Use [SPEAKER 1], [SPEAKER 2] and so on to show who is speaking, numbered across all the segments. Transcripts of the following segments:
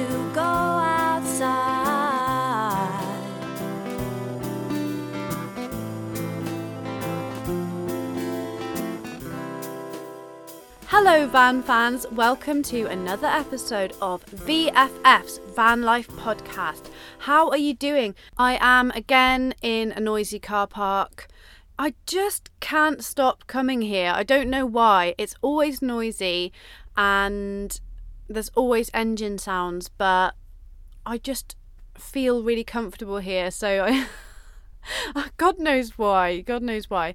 [SPEAKER 1] to go outside.
[SPEAKER 2] Hello, van fans. Welcome to another episode of VFF's Van Life Podcast. How are you doing? I am again in a noisy car park. I just can't stop coming here. I don't know why. It's always noisy and there's always engine sounds, but I just feel really comfortable here. So I. God knows why. God knows why.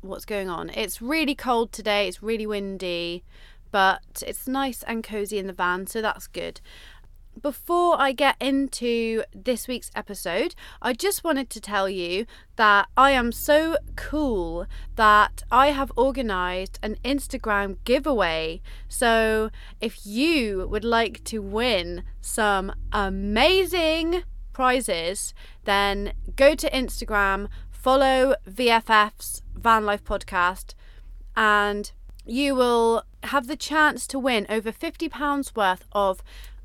[SPEAKER 2] What's going on? It's really cold today. It's really windy, but it's nice and cozy in the van, so that's good. Before I get into this week's episode, I just wanted to tell you that I am so cool that I have organized an Instagram giveaway. So, if you would like to win some amazing prizes, then go to Instagram, follow VFF's Van Life Podcast, and you will have the chance to win over £50 worth of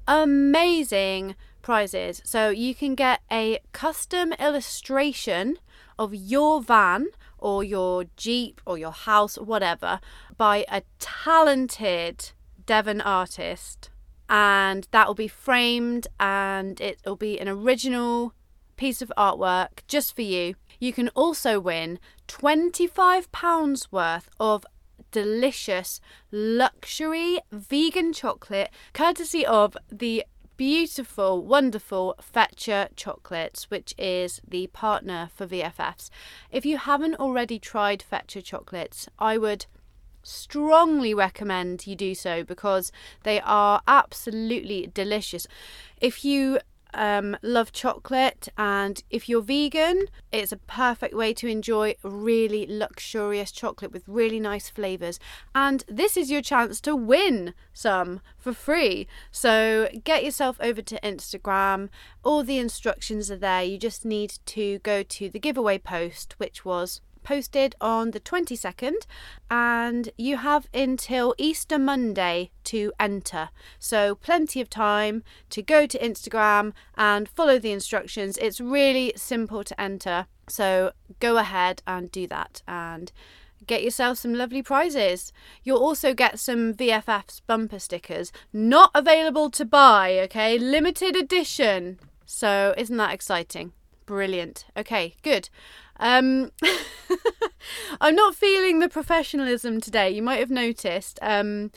[SPEAKER 2] amazing prizes. So you can get a custom illustration of your van or your Jeep or your house whatever by a talented Devon artist and that will be framed and it will be an original piece of artwork just for you. You can also win £25 worth of delicious luxury vegan chocolate courtesy of the beautiful, wonderful Fetcher chocolates, which is the partner for VFFs. If you haven't already tried Fetcher chocolates, I would strongly recommend you do so because they are absolutely delicious. If you um, love chocolate and if you're vegan, it's a perfect way to enjoy really luxurious chocolate with really nice flavours. And this is your chance to win some for free. So get yourself over to Instagram. All the instructions are there. You just need to go to the giveaway post, which was posted on the 22nd, and you have until Easter Monday to enter. So, plenty of time to go to Instagram and follow the instructions. It's really simple to enter. So, go ahead and do that and get yourself some lovely prizes. You'll also get some VFF's bumper stickers, not available to buy, okay? Limited edition. So, isn't that exciting? Brilliant. Okay, good. Um, I'm not feeling the professionalism today. You might have noticed. Um,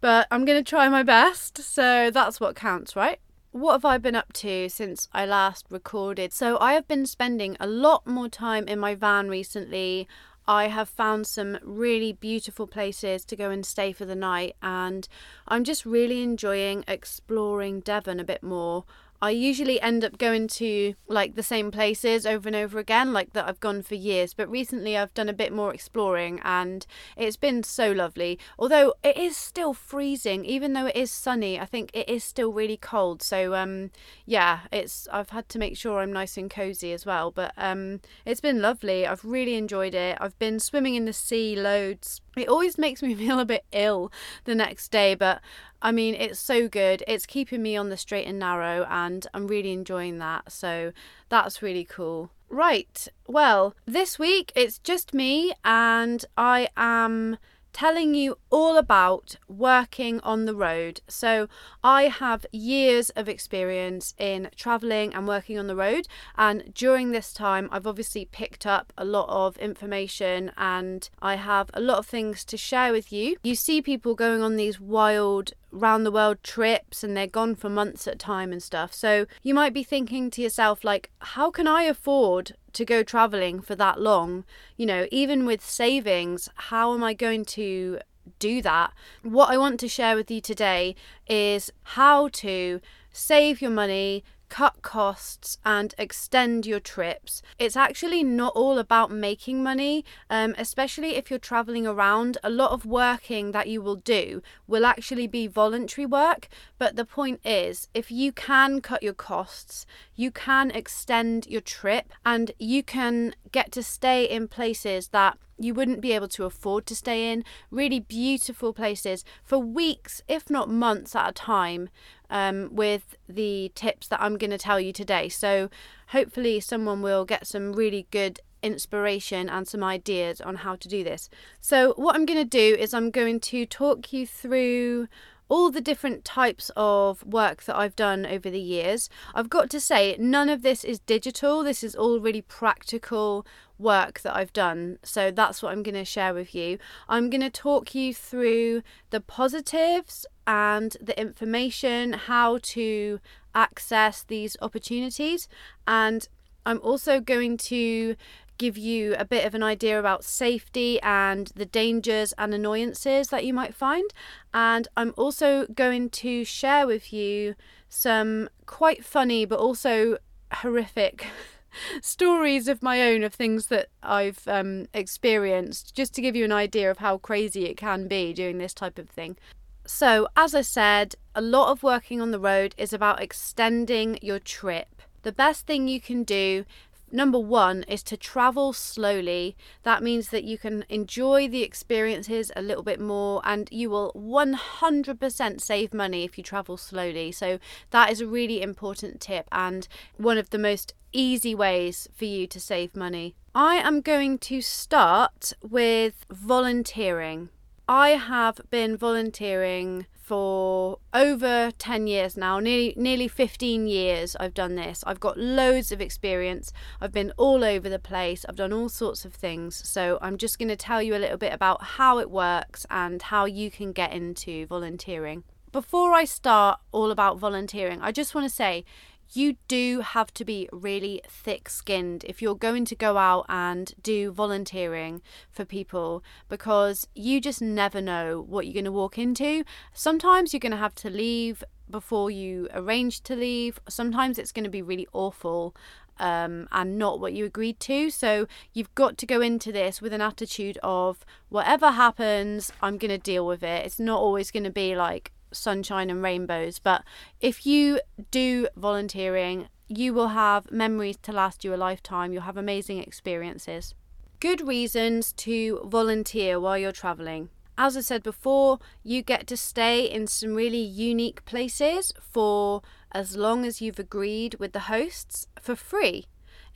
[SPEAKER 2] but I'm going to try my best. So that's what counts, right? What have I been up to since I last recorded? So I have been spending a lot more time in my van recently. I have found some really beautiful places to go and stay for the night, and I'm just really enjoying exploring Devon a bit more. I usually end up going to like the same places over and over again, like that I've gone for years. But recently I've done a bit more exploring and it's been so lovely. Although it is still freezing, even though it is sunny, I think it is still really cold. So um yeah, it's I've had to make sure I'm nice and cozy as well. But um it's been lovely. I've really enjoyed it. I've been swimming in the sea loads. It always makes me feel a bit ill the next day, but I mean, it's so good. It's keeping me on the straight and narrow, and I'm really enjoying that. So that's really cool. Right. Well, this week it's just me, and I am telling you all about working on the road. So, I have years of experience in traveling and working on the road, and during this time, I've obviously picked up a lot of information and I have a lot of things to share with you. You see people going on these wild round the world trips and they're gone for months at a time and stuff. So you might be thinking to yourself, like, how can I afford to go traveling for that long? You know, even with savings, how am I going to do that? What I want to share with you today is how to save your money, cut costs and extend your trips. It's actually not all about making money, um, especially if you're traveling around. A lot of working that you will do will actually be voluntary work. But the point is, if you can cut your costs, you can extend your trip and you can get to stay in places that you wouldn't be able to afford to stay in. Really beautiful places for weeks, if not months at a time, um, with the tips that I'm going to tell you today. So, hopefully, someone will get some really good inspiration and some ideas on how to do this. So, what I'm going to do is I'm going to talk you through all the different types of work that I've done over the years. I've got to say, none of this is digital, this is all really practical work that I've done. So that's what I'm going to share with you. I'm going to talk you through the positives and the information, how to access these opportunities, and I'm also going to give you a bit of an idea about safety and the dangers and annoyances that you might find. And I'm also going to share with you some quite funny but also horrific stories of my own of things that I've um, experienced, just to give you an idea of how crazy it can be doing this type of thing. So, as I said, a lot of working on the road is about extending your trip. The best thing you can do number one is to travel slowly. That means that you can enjoy the experiences a little bit more and you will 100% save money if you travel slowly. So, that is a really important tip and one of the most easy ways for you to save money. I am going to start with volunteering. I have been volunteering for over 10 years now, nearly nearly 15 years I've done this. I've got loads of experience. I've been all over the place. I've done all sorts of things. So I'm just going to tell you a little bit about how it works and how you can get into volunteering. Before I start all about volunteering, I just want to say you do have to be really thick skinned if you're going to go out and do volunteering for people because you just never know what you're going to walk into. Sometimes you're going to have to leave before you arrange to leave, sometimes it's going to be really awful. Um, and not what you agreed to. So you've got to go into this with an attitude of whatever happens, I'm going to deal with it. It's not always going to be like, sunshine and rainbows. But if you do volunteering, you will have memories to last you a lifetime. You'll have amazing experiences. Good reasons to volunteer while you're traveling. As I said before, you get to stay in some really unique places for as long as you've agreed with the hosts for free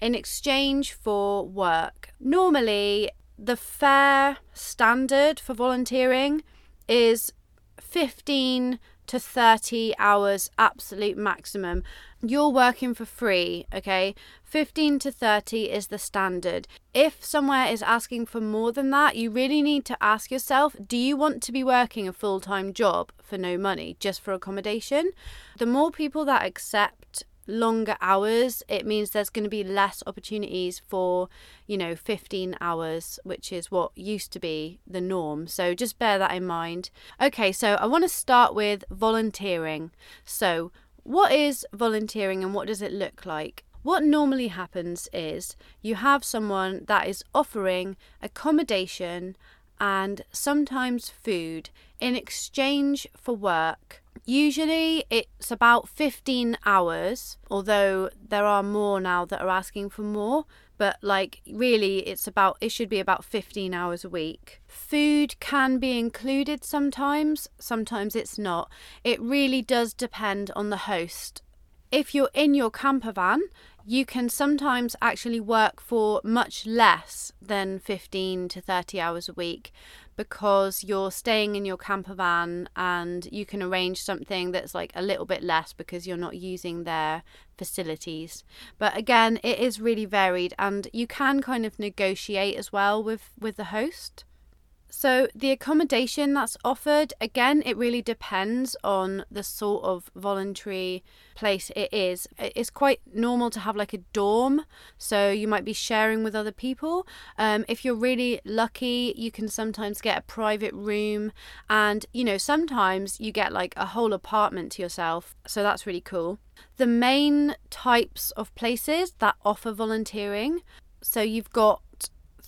[SPEAKER 2] in exchange for work. Normally, the fair standard for volunteering is 15 to 30 hours absolute maximum. You're working for free, okay? 15 to 30 is the standard. If somewhere is asking for more than that, you really need to ask yourself do you want to be working a full time job for no money, just for accommodation? The more people that accept longer hours, it means there's going to be less opportunities for, you know, 15 hours, which is what used to be the norm. So just bear that in mind. Okay, so I want to start with volunteering. So, what is volunteering and what does it look like? What normally happens is you have someone that is offering accommodation and sometimes food in exchange for work Usually it's about 15 hours, although there are more now that are asking for more. But like, really, it's about, it should be about 15 hours a week. Food can be included sometimes, sometimes it's not. It really does depend on the host. If you're in your camper van, you can sometimes actually work for much less than 15 to 30 hours a week because you're staying in your camper van and you can arrange something that's like a little bit less because you're not using their facilities. But again, it is really varied and you can kind of negotiate as well with with the host. So, the accommodation that's offered, again, it really depends on the sort of voluntary place it is. It's quite normal to have like a dorm, so you might be sharing with other people. Um, if you're really lucky, you can sometimes get a private room, and you know, sometimes you get like a whole apartment to yourself, so that's really cool. The main types of places that offer volunteering so, you've got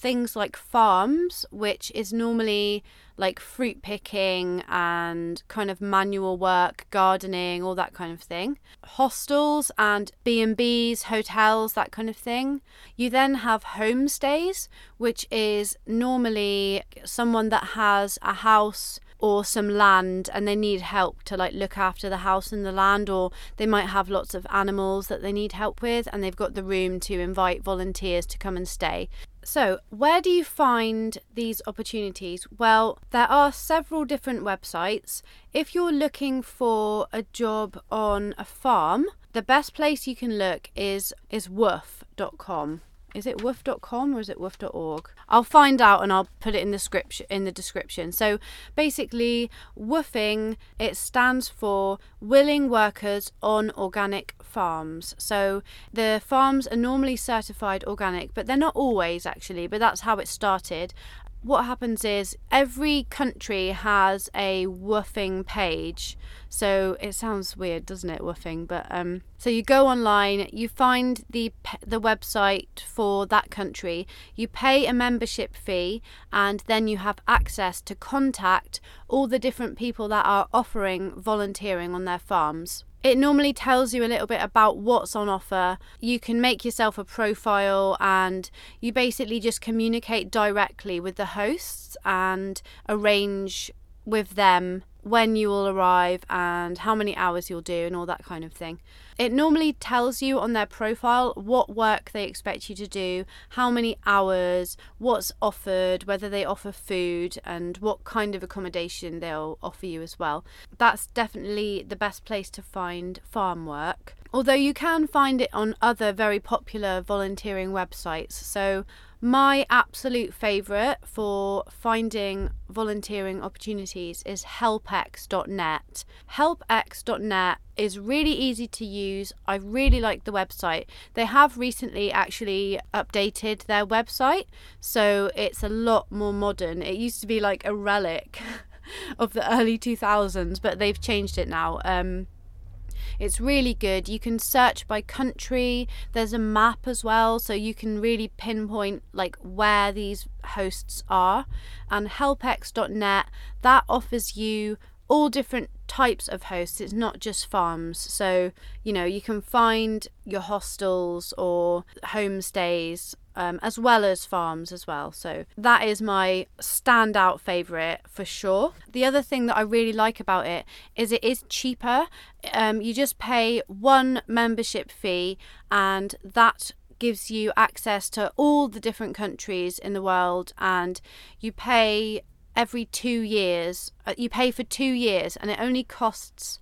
[SPEAKER 2] things like farms, which is normally like fruit picking and kind of manual work, gardening, all that kind of thing. Hostels and B&Bs, hotels, that kind of thing. You then have homestays, which is normally someone that has a house or some land and they need help to like look after the house and the land or they might have lots of animals that they need help with and they've got the room to invite volunteers to come and stay so, where do you find these opportunities? Well, there are several different websites. If you're looking for a job on a farm, the best place you can look is is wwoof.com. Is it wwoof.com or is it wwoof.org? I'll find out and I'll put it in the description in the description. So basically WWOOFing it stands for willing workers on organic farms. So the farms are normally certified organic, but they're not always actually, but that's how it started what happens is every country has a WWOOFing page. So it sounds weird, doesn't it, WWOOFing? But um, so you go online, you find the the website for that country, you pay a membership fee, and then you have access to contact all the different people that are offering volunteering on their farms. It normally tells you a little bit about what's on offer. You can make yourself a profile and you basically just communicate directly with the hosts and arrange with them when you will arrive and how many hours you'll do and all that kind of thing. It normally tells you on their profile what work they expect you to do, how many hours, what's offered, whether they offer food, and what kind of accommodation they'll offer you as well. That's definitely the best place to find farm work. Although you can find it on other very popular volunteering websites. So my absolute favourite for finding volunteering opportunities is helpx.net. Helpx.net is really easy to use. I really like the website. They have recently actually updated their website, so it's a lot more modern. It used to be like a relic of the early 2000s, but they've changed it now. Um, it's really good. You can search by country. There's a map as well, so you can really pinpoint like where these hosts are. And helpx.net that offers you all different types of hosts. It's not just farms. So, you know, you can find your hostels or homestays um, as well as farms as well. So that is my standout favourite for sure. The other thing that I really like about it is it is cheaper. Um, you just pay one membership fee, and that gives you access to all the different countries in the world, and you pay every two years. Uh, you pay for two years, and it only costs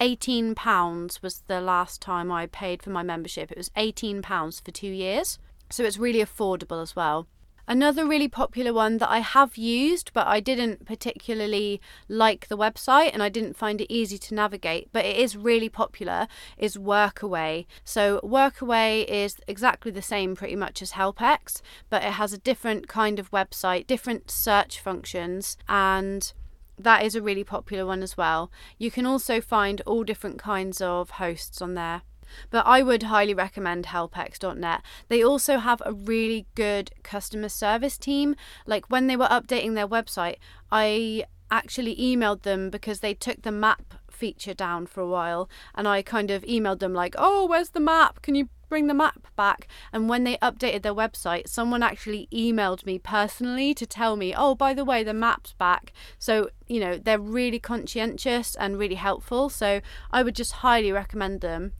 [SPEAKER 2] eighteen pounds. Was the last time I paid for my membership? It was eighteen pounds for two years, so it's really affordable as well. Another really popular one that I have used, but I didn't particularly like the website and I didn't find it easy to navigate, but it is really popular, is Workaway. So, Workaway is exactly the same pretty much as HelpX, but it has a different kind of website, different search functions, and that is a really popular one as well. You can also find all different kinds of hosts on there. But I would highly recommend helpx.net. They also have a really good customer service team. Like when they were updating their website, I actually emailed them because they took the map feature down for a while and I kind of emailed them like, "Oh, where's the map? Can you bring the map back?" And when they updated their website, someone actually emailed me personally to tell me, "Oh, by the way, the map's back." So, you know, they're really conscientious and really helpful. So, I would just highly recommend them.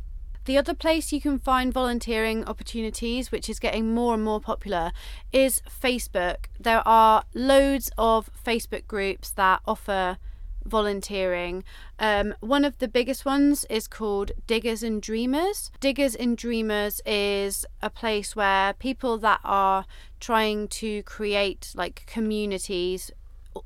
[SPEAKER 2] The other place you can find volunteering opportunities, which is getting more and more popular, is Facebook. There are loads of Facebook groups that offer volunteering. Um, one of the biggest ones is called Diggers and Dreamers. Diggers and Dreamers is a place where people that are trying to create like communities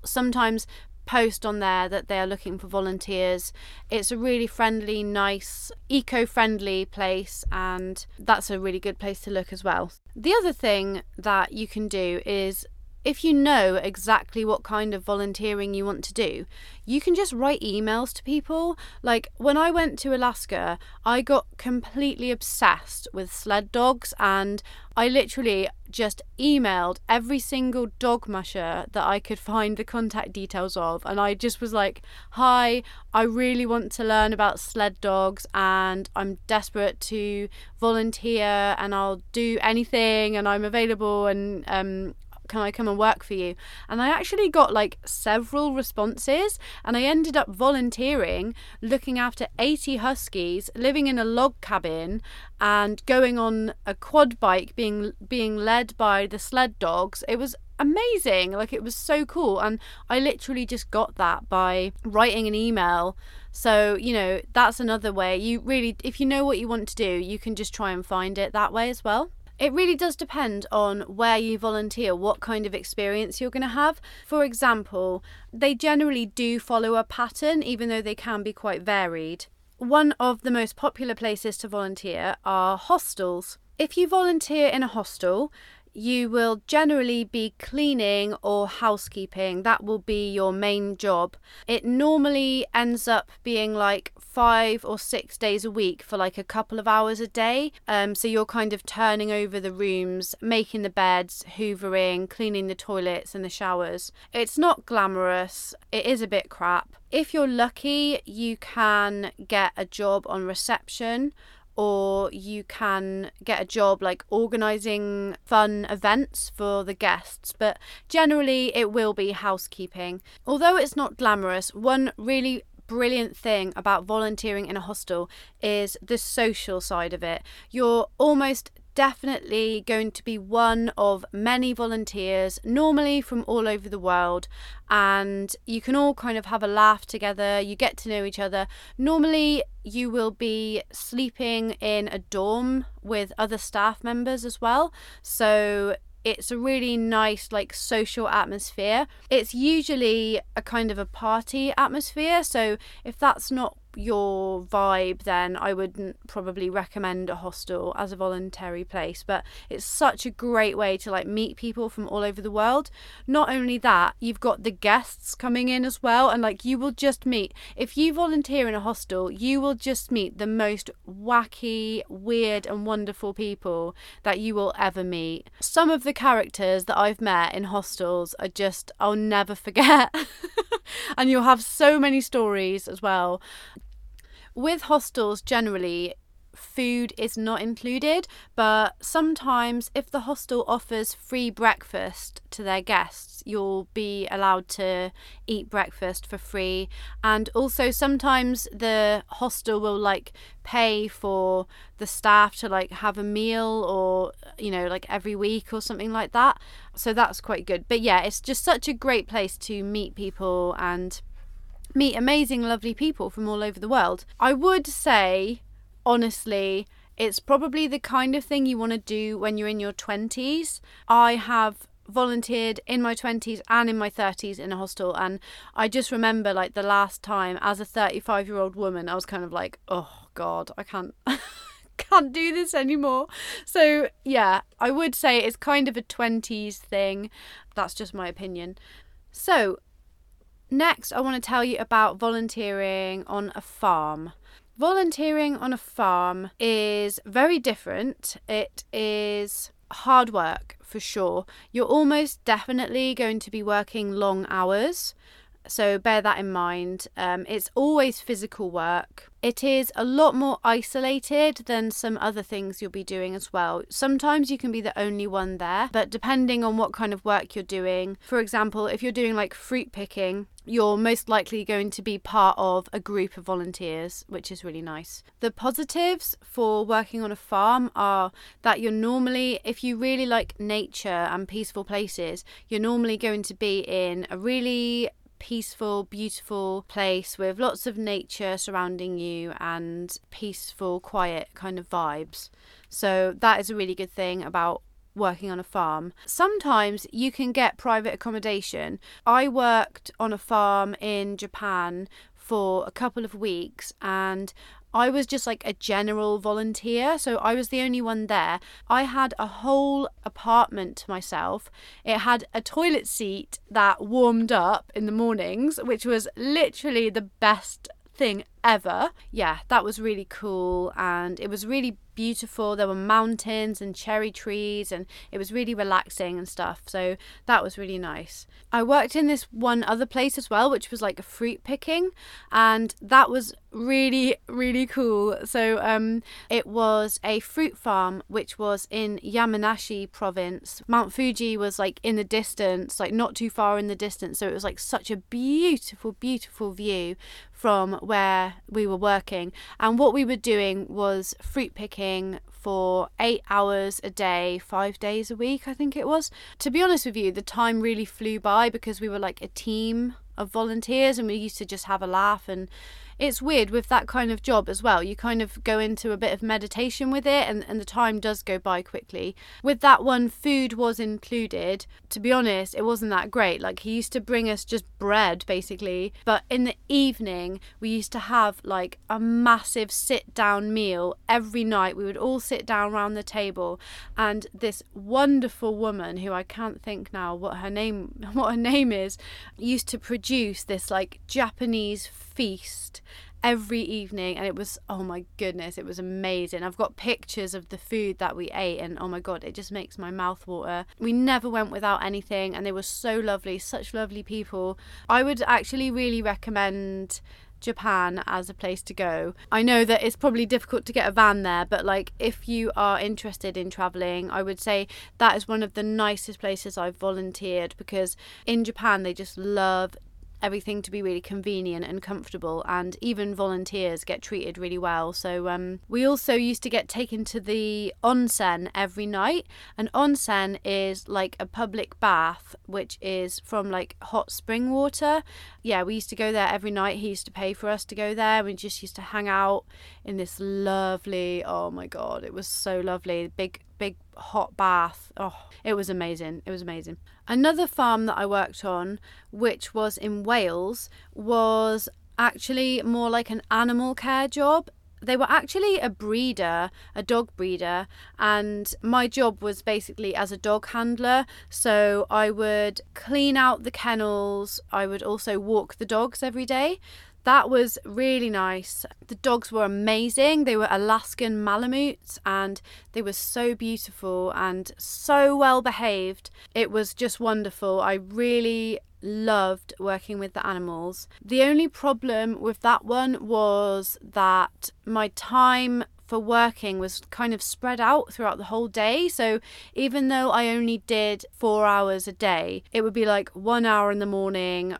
[SPEAKER 2] sometimes post on there that they are looking for volunteers. It's a really friendly, nice, eco friendly place, and that's a really good place to look as well. The other thing that you can do is if you know exactly what kind of volunteering you want to do, you can just write emails to people. Like when I went to Alaska, I got completely obsessed with sled dogs and I literally just emailed every single dog musher that I could find the contact details of. And I just was like, Hi, I really want to learn about sled dogs and I'm desperate to volunteer and I'll do anything and I'm available and um, can I come and work for you? And I actually got like several responses and I ended up volunteering looking after 80 huskies living in a log cabin and going on a quad bike being being led by the sled dogs. It was amazing. Like it was so cool and I literally just got that by writing an email. So, you know, that's another way. You really if you know what you want to do, you can just try and find it that way as well. It really does depend on where you volunteer, what kind of experience you're going to have. For example, they generally do follow a pattern, even though they can be quite varied. One of the most popular places to volunteer are hostels. If you volunteer in a hostel, you will generally be cleaning or housekeeping. That will be your main job. It normally ends up being like five or six days a week for like a couple of hours a day. Um, so you're kind of turning over the rooms, making the beds, hoovering, cleaning the toilets and the showers. It's not glamorous, it is a bit crap. If you're lucky, you can get a job on reception or you can get a job like organizing fun events for the guests, but generally it will be housekeeping. Although it's not glamorous, one really brilliant thing about volunteering in a hostel is the social side of it. You're almost definitely going to be one of many volunteers, normally from all over the world, and you can all kind of have a laugh together. You get to know each other. Normally, you will be sleeping in a dorm with other staff members as well. So it's a really nice like social atmosphere it's usually a kind of a party atmosphere so if that's not your vibe, then I wouldn't probably recommend a hostel as a voluntary place. But it's such a great way to like meet people from all over the world. Not only that, you've got the guests coming in as well, and like you will just meet if you volunteer in a hostel, you will just meet the most wacky, weird, and wonderful people that you will ever meet. Some of the characters that I've met in hostels are just I'll never forget. and you'll have so many stories as well with hostels generally food is not included, but sometimes if the hostel offers free breakfast to their guests, you'll be allowed to eat breakfast for free. And also sometimes the hostel will like pay for the staff to like have a meal or you know like every week or something like that. So that's quite good. But yeah, it's just such a great place to meet people and meet amazing, lovely people from all over the world. I would say, honestly, it's probably the kind of thing you want to do when you're in your 20s. I have volunteered in my 20s and in my 30s in a hostel and I just remember like the last time as a 35 year old woman I was kind of like oh god I can't can't do this anymore so yeah I would say it's kind of a 20s thing that's just my opinion so Next, I want to tell you about volunteering on a farm. Volunteering on a farm is very different. It is hard work for sure. You're almost definitely going to be working long hours. So bear that in mind. Um, it's always physical work. It is a lot more isolated than some other things you'll be doing as well. Sometimes you can be the only one there, but depending on what kind of work you're doing, for example, if you're doing like fruit picking, you're most likely going to be part of a group of volunteers, which is really nice. The positives for working on a farm are that you're normally, if you really like nature and peaceful places, you're normally going to be in a really peaceful, beautiful place with lots of nature surrounding you and peaceful, quiet kind of vibes. So, that is a really good thing about working on a farm. Sometimes you can get private accommodation. I worked on a farm in Japan for a couple of weeks and I was just like a general volunteer, so I was the only one there. I had a whole apartment to myself. It had a toilet seat that warmed up in the mornings, which was literally the best thing ever. Yeah, that was really cool and it was really beautiful. There were mountains and cherry trees, and it was really relaxing and stuff. So that was really nice. I worked in this one other place as well, which was like a fruit picking, and that was really really cool. So um, it was a fruit farm which was in Yamanashi province. Mount Fuji was like in the distance, like not too far in the distance. So it was like such a beautiful, beautiful view from where we were working. And what we were doing was fruit picking for eight hours a day, five days a week, I think it was. To be honest with you, the time really flew by because we were like a team of volunteers and we used to just have a laugh and it's weird with that kind of job as well. You kind of go into a bit of meditation with it, and, and the time does go by quickly. With that one, food was included. To be honest, it wasn't that great. Like, he used to bring us just bread basically, but in the evening, we used to have like a massive sit down meal every night. We would all sit down around the table, and this wonderful woman who I can't think now what her name what her name is used to produce this like Japanese feast every evening and it was oh my goodness it was amazing. I've got pictures of the food that we ate and oh my god it just makes my mouth water. We never went without anything and they were so lovely such lovely people. I would actually really recommend Japan as a place to go. I know that it's probably difficult to get a van there, but like if you are interested in traveling, I would say that is one of the nicest places I've volunteered because in Japan they just love everything to be really convenient and comfortable and even volunteers get treated really well. So um, we also used to get taken to the onsen every night. And onsen is like a public bath which is from like hot spring water. Yeah we used to go there every night. He used to pay for us to go there. We just used to hang out in this lovely oh my god it was so lovely big big hot bath. Oh, it was amazing. It was amazing. Another farm that I worked on, which was in Wales, was actually more like an animal care job. They were actually a breeder, a dog breeder, and my job was basically as a dog handler. So I would clean out the kennels, I would also walk the dogs every day that was really nice. The dogs were amazing. They were Alaskan Malamutes and they were so beautiful and so well behaved. It was just wonderful. I really loved working with the animals. The only problem with that one was that my time for working was kind of spread out throughout the whole day. So even though I only did four hours a day, it would be like one hour in the morning,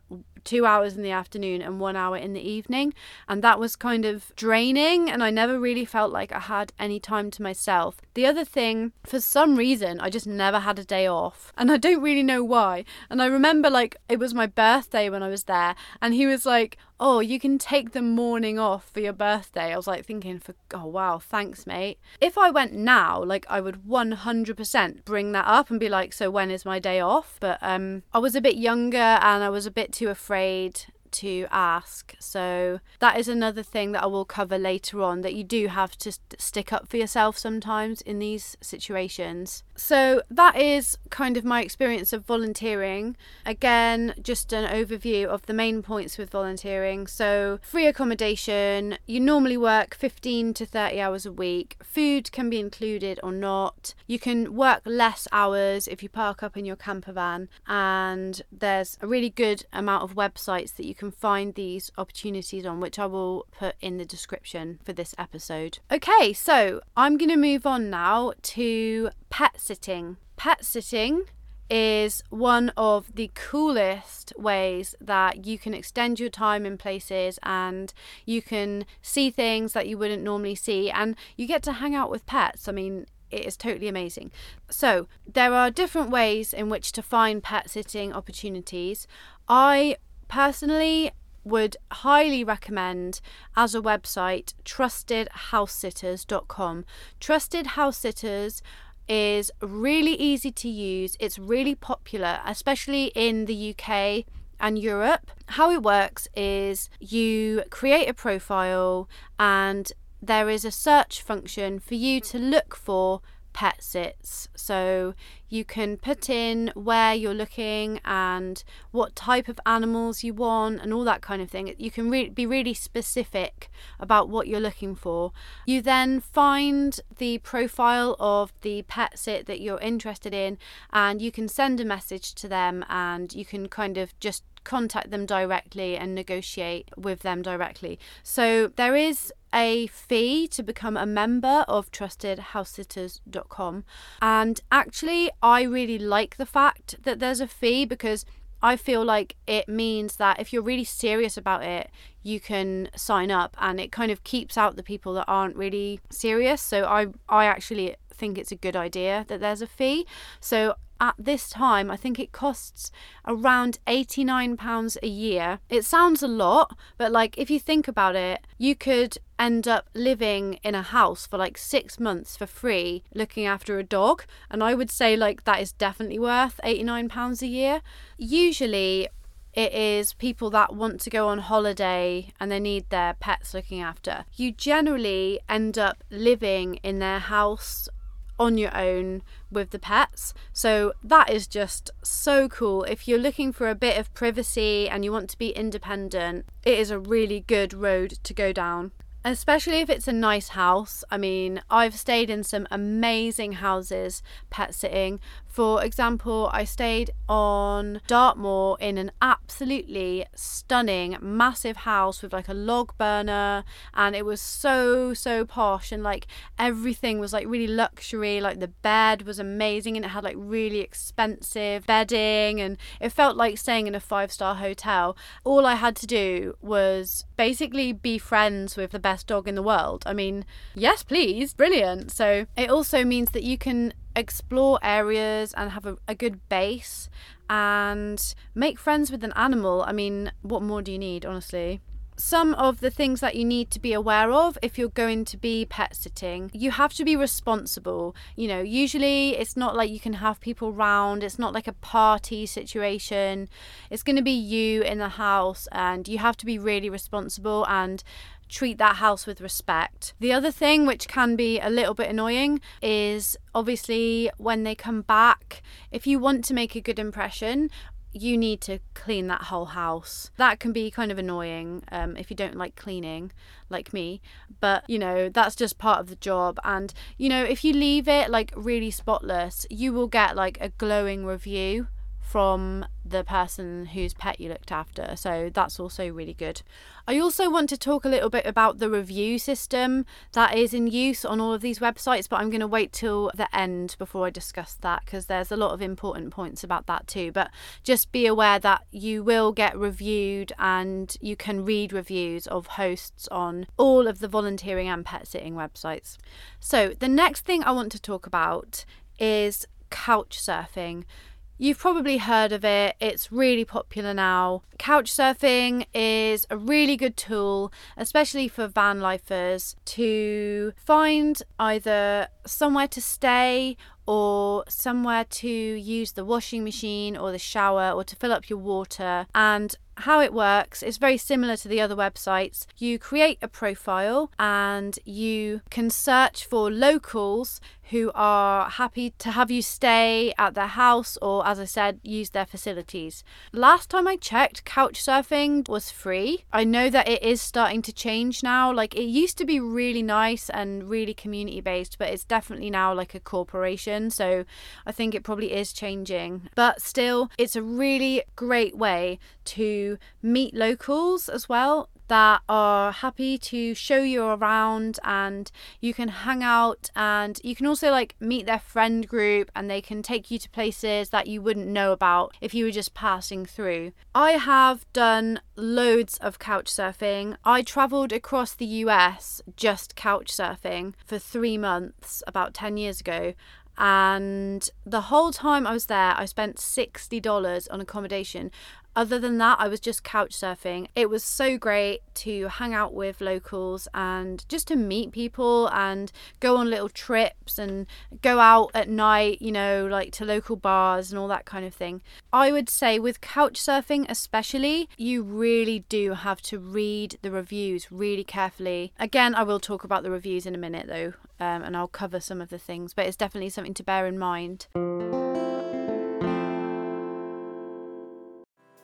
[SPEAKER 2] two hours in the afternoon and one hour in the evening. And that was kind of draining, and I never really felt like I had any time to myself. The other thing, for some reason, I just never had a day off, and I don't really know why. And I remember like it was my birthday when I was there, and he was like, oh, you can take the morning off for your birthday. I was like thinking, for oh wow, thanks, mate. If I went now, like I would 100% bring that up and be like, so when is my day off? But um, I was a bit younger and I was a bit too afraid afraid to ask. So that is another thing that I will cover later on that you do have to st- stick up for yourself sometimes in these situations. So that is kind of my experience of volunteering. Again, just an overview of the main points with volunteering. So free accommodation, you normally work 15 to 30 hours a week. Food can be included or not. You can work less hours if you park up in your camper van and there's a really good amount of websites that you can find these opportunities on, which I will put in the description for this episode. Okay, so I'm going to move on now to pet sitting. Pet sitting is one of the coolest ways that you can extend your time in places and you can see things that you wouldn't normally see and you get to hang out with pets. I mean, it is totally amazing. So, there are different ways in which to find pet sitting opportunities. I personally would highly recommend as a website trustedhousesitters.com. Trusted House Sitters is really easy to use. It's really popular, especially in the UK and Europe. How it works is you create a profile and there is a search function for you to look for pet sits. So you can put in where you're looking and what type of animals you want and all that kind of thing. You can re- be really specific about what you're looking for. You then find the profile of the pet sit that you're interested in and you can send a message to them and you can kind of just contact them directly and negotiate with them directly. So there is a fee to become a member of trustedhousesitters.com. And actually, I really like the fact that there's a fee because I feel like it means that if you're really serious about it, you can sign up and it kind of keeps out the people that aren't really serious. So I I actually think it's a good idea that there's a fee. So at this time, I think it costs around £89 a year. It sounds a lot, but like if you think about it, you could end up living in a house for like six months for free looking after a dog. And I would say like that is definitely worth £89 a year. Usually, it is people that want to go on holiday and they need their pets looking after. You generally end up living in their house on your own with the pets. So that is just so cool. If you're looking for a bit of privacy and you want to be independent, it is a really good road to go down especially if it's a nice house. I mean, I've stayed in some amazing houses pet sitting. For example, I stayed on Dartmoor in an absolutely stunning, massive house with like a log burner, and it was so, so posh, and like everything was like really luxury. Like the bed was amazing, and it had like really expensive bedding, and it felt like staying in a five star hotel. All I had to do was basically be friends with the best dog in the world. I mean, yes, please, brilliant. So it also means that you can explore areas and have a, a good base and make friends with an animal. I mean, what more do you need, honestly? some of the things that you need to be aware of if you're going to be pet sitting. You have to be responsible. You know, usually it's not like you can have people round, it's not like a party situation. It's going to be you in the house, and you have to be really responsible and treat that house with respect. The other thing, which can be a little bit annoying, is obviously when they come back, if you want to make a good impression, you need to clean that whole house. That can be kind of annoying um, if you don't like cleaning, like me. But, you know, that's just part of the job. And, you know, if you leave it like really spotless, you will get like a glowing review from the person whose pet you looked after. So that's also really good. I also want to talk a little bit about the review system that is in use on all of these websites, but I'm going to wait till the end before I discuss that because there's a lot of important points about that too. But just be aware that you will get reviewed and you can read reviews of hosts on all of the volunteering and pet sitting websites. So the next thing I want to talk about is couch surfing. You've probably heard of it, it's really popular now. Couchsurfing is a really good tool, especially for van lifers, to find either somewhere to stay or somewhere to use the washing machine or the shower or to fill up your water. And how it works is very similar to the other websites. You create a profile and you can search for locals who are happy to have you stay at their house or, as I said, use their facilities. Last time I checked, Couchsurfing was free. I know that it is starting to change now. Like it used to be really nice and really community based, but it's definitely now like a corporation. So I think it probably is changing. But still, it's a really great way to meet locals as well that are happy to show you around and you can hang out and you can also like meet their friend group and they can take you to places that you wouldn't know about if you were just passing through. I have done loads of couch surfing. I traveled across the US just couch surfing for 3 months about 10 years ago and the whole time I was there, I spent $60 on accommodation. Other than that, I was just couch surfing. It was so great to hang out with locals and just to meet people and go on little trips and go out at night, you know, like to local bars and all that kind of thing. I would say with couch surfing, especially, you really do have to read the reviews really carefully. Again, I will talk about the reviews in a minute though, um, and I'll cover some of the things, but it's definitely something to bear in mind.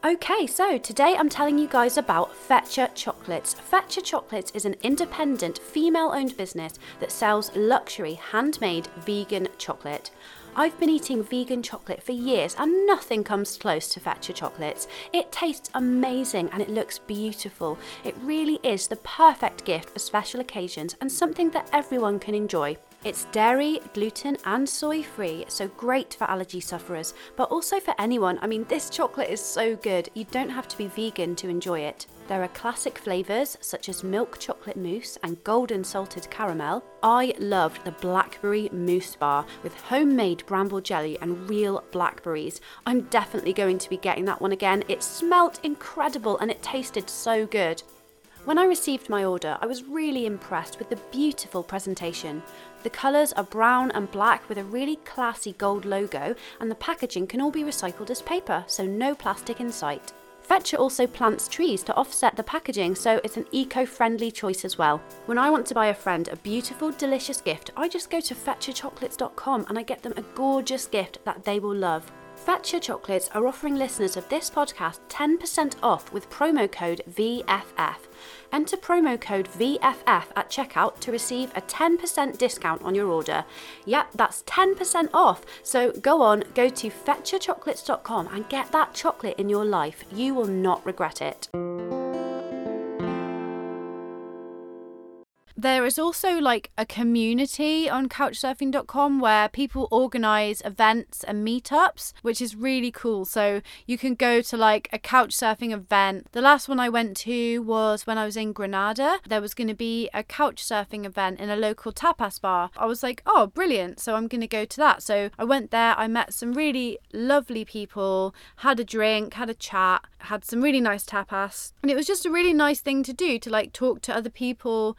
[SPEAKER 2] Okay, so today I'm telling you guys about Fetcher Chocolates. Fetcher Chocolates is an independent, female owned business that sells luxury, handmade vegan chocolate. I've been eating vegan chocolate for years and nothing comes close to Fetcher chocolates. It tastes amazing and it looks beautiful. It really is the perfect gift for special occasions and something that everyone can enjoy. It's dairy, gluten, and soy free, so great for allergy sufferers, but also for anyone. I mean, this chocolate is so good, you don't have to be vegan to enjoy it. There are classic flavours such as milk chocolate mousse and golden salted caramel. I loved the blackberry mousse bar with homemade bramble jelly and real blackberries. I'm definitely going to be getting that one again. It smelt incredible and it tasted so good. When I received my order, I was really impressed with the beautiful presentation. The colours are brown and black with a really classy gold logo, and the packaging can all be recycled as paper, so no plastic in sight. Fetcher also plants trees to offset the packaging, so it's an eco friendly choice as well. When I want to buy a friend a beautiful, delicious gift, I just go to fetcherchocolates.com and I get them a gorgeous gift that they will love. Fetcher Chocolates are offering listeners of this podcast 10% off with promo code VFF. Enter promo code VFF at checkout to receive a 10% discount on your order. Yep, that's 10% off. So go on, go to fetcherchocolates.com and get that chocolate in your life. You will not regret it. There is also like a community on couchsurfing.com where people organize events and meetups, which is really cool. So you can go to like a couchsurfing event. The last one I went to was when I was in Granada. There was going to be a couchsurfing event in a local tapas bar. I was like, oh, brilliant. So I'm going to go to that. So I went there, I met some really lovely people, had a drink, had a chat, had some really nice tapas. And it was just a really nice thing to do to like talk to other people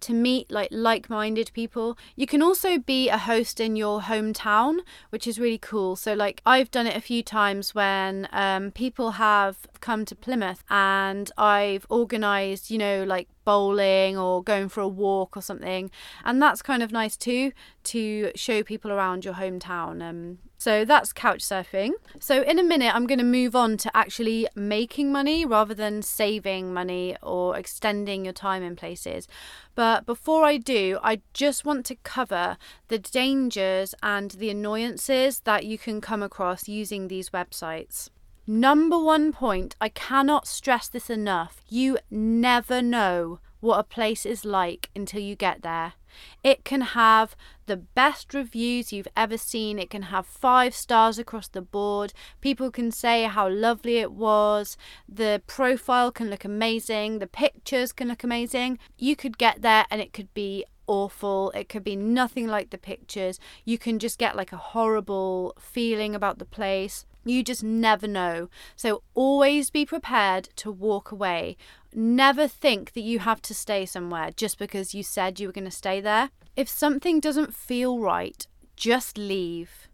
[SPEAKER 2] to meet like like-minded people. You can also be a host in your hometown, which is really cool. So like I've done it a few times when um, people have come to Plymouth and I've organized, you know, like bowling or going for a walk or something. And that's kind of nice too to show people around your hometown. Um, so that's couch surfing. So in a minute, I'm going to move on to actually making money rather than saving money or extending your time in places. But before I do, I just want to cover the dangers and the annoyances that you can come across using these websites. Number one point, I cannot stress this enough. You never know what a place is like until you get there. It can have the best reviews you've ever seen. It can have five stars across the board. People can say how lovely it was. The profile can look amazing. The pictures can look amazing. You could get there and it could be awful. It could be nothing like the pictures. You can just get like a horrible feeling about the place. You just never know. So always be prepared to walk away. Never think that you have to stay somewhere just because you said you were going to stay there. If something doesn't feel right, just leave.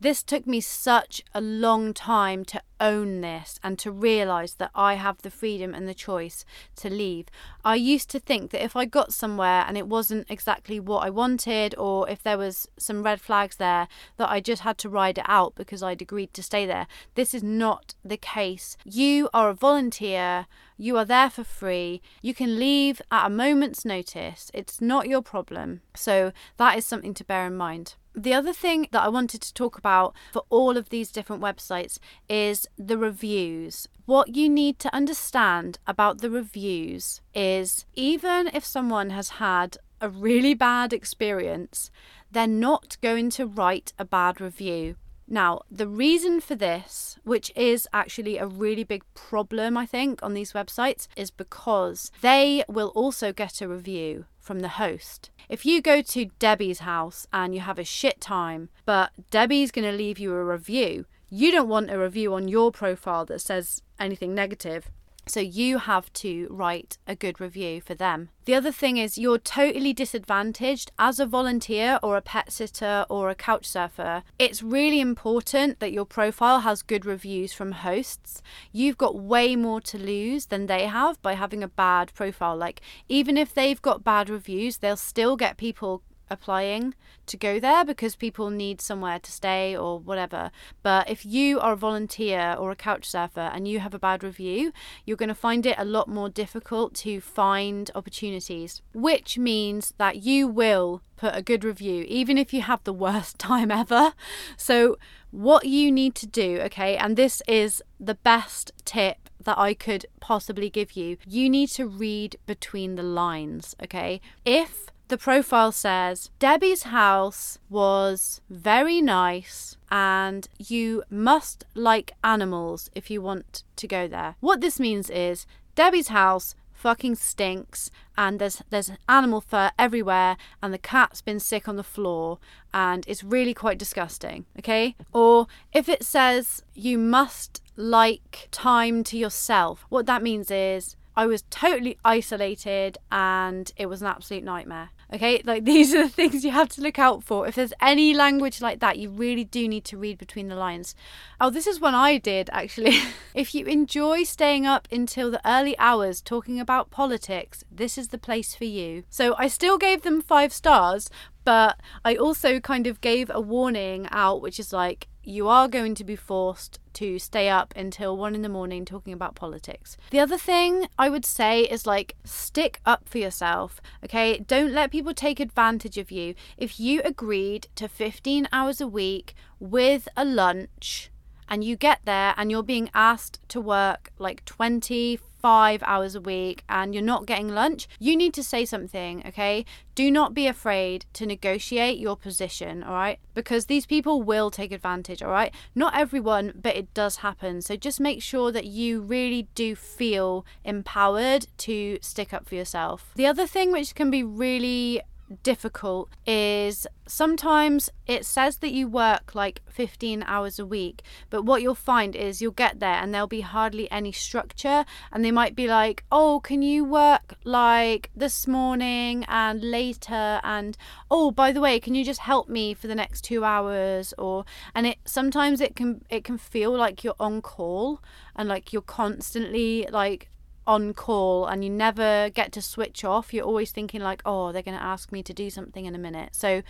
[SPEAKER 2] This took me such a long time to own this and to realize that I have the freedom and the choice to leave. I used to think that if I got somewhere and it wasn't exactly what I wanted, or if there was some red flags there, that I just had to ride it out because I'd agreed to stay there. This is not the case. You are a volunteer. You are there for free. You can leave at a moment's notice. It's not your problem. So, that is something to bear in mind. The other thing that I wanted to talk about for all of these different websites is the reviews. What you need to understand about the reviews is even if someone has had a really bad experience, they're not going to write a bad review. Now, the reason for this, which is actually a really big problem, I think, on these websites, is because they will also get a review from the host. If you go to Debbie's house and you have a shit time, but Debbie's going to leave you a review, you don't want a review on your profile that says anything negative. So you have to write a good review for them. The other thing is you're totally disadvantaged as a volunteer or a pet sitter or a couch surfer. It's really important that your profile has good reviews from hosts. You've got way more to lose than they have by having a bad profile. Like even if they've got bad reviews, they'll still get people applying to go there because people need somewhere to stay or whatever. But if you are a volunteer or a couch surfer and you have a bad review, you're going to find it a lot more difficult to find opportunities, which means that you will put a good review, even if you have the worst time ever. So, what you need to do, okay, and this is the best tip that I could possibly give you, you need to read between the lines, okay? If the profile says Debbie's house was very nice and you must like animals if you want to go there. What this means is Debbie's house fucking stinks and there's there's animal fur everywhere and the cat's been sick on the floor and it's really quite disgusting okay or if it says you must like time to yourself what that means is I was totally isolated and it was an absolute nightmare. Okay, like these are the things you have to look out for. If there's any language like that, you really do need to read between the lines. Oh, this is one I did actually. if you enjoy staying up until the early hours talking about politics, this is the place for you. So I still gave them five stars, but I also kind of gave a warning out, which is like, you are going to be forced to stay up until one in the morning talking about politics. The other thing I would say is like stick up for yourself, okay? Don't let people take advantage of you. If you agreed to 15 hours a week with a lunch, and you get there and you're being asked to work like 20, five hours a week and you're not getting lunch, you need to say something, okay? Do not be afraid to negotiate your position, all right? Because these people will take advantage, all right? Not everyone, but it does happen. So just make sure that you really do feel empowered to stick up for yourself. The other thing which can be really difficult is sometimes it says that you work like 15 hours a week, but what you'll find is you'll get there and there'll be hardly any structure. And they might be like, oh, can you work like this morning and later? And oh, by the way, can you just help me for the next two hours? Or, and it sometimes it can, it can feel like you're on call and like you're constantly like on call and you never get to switch off. You're always thinking, like, oh, they're going to ask me to do something in a minute. So,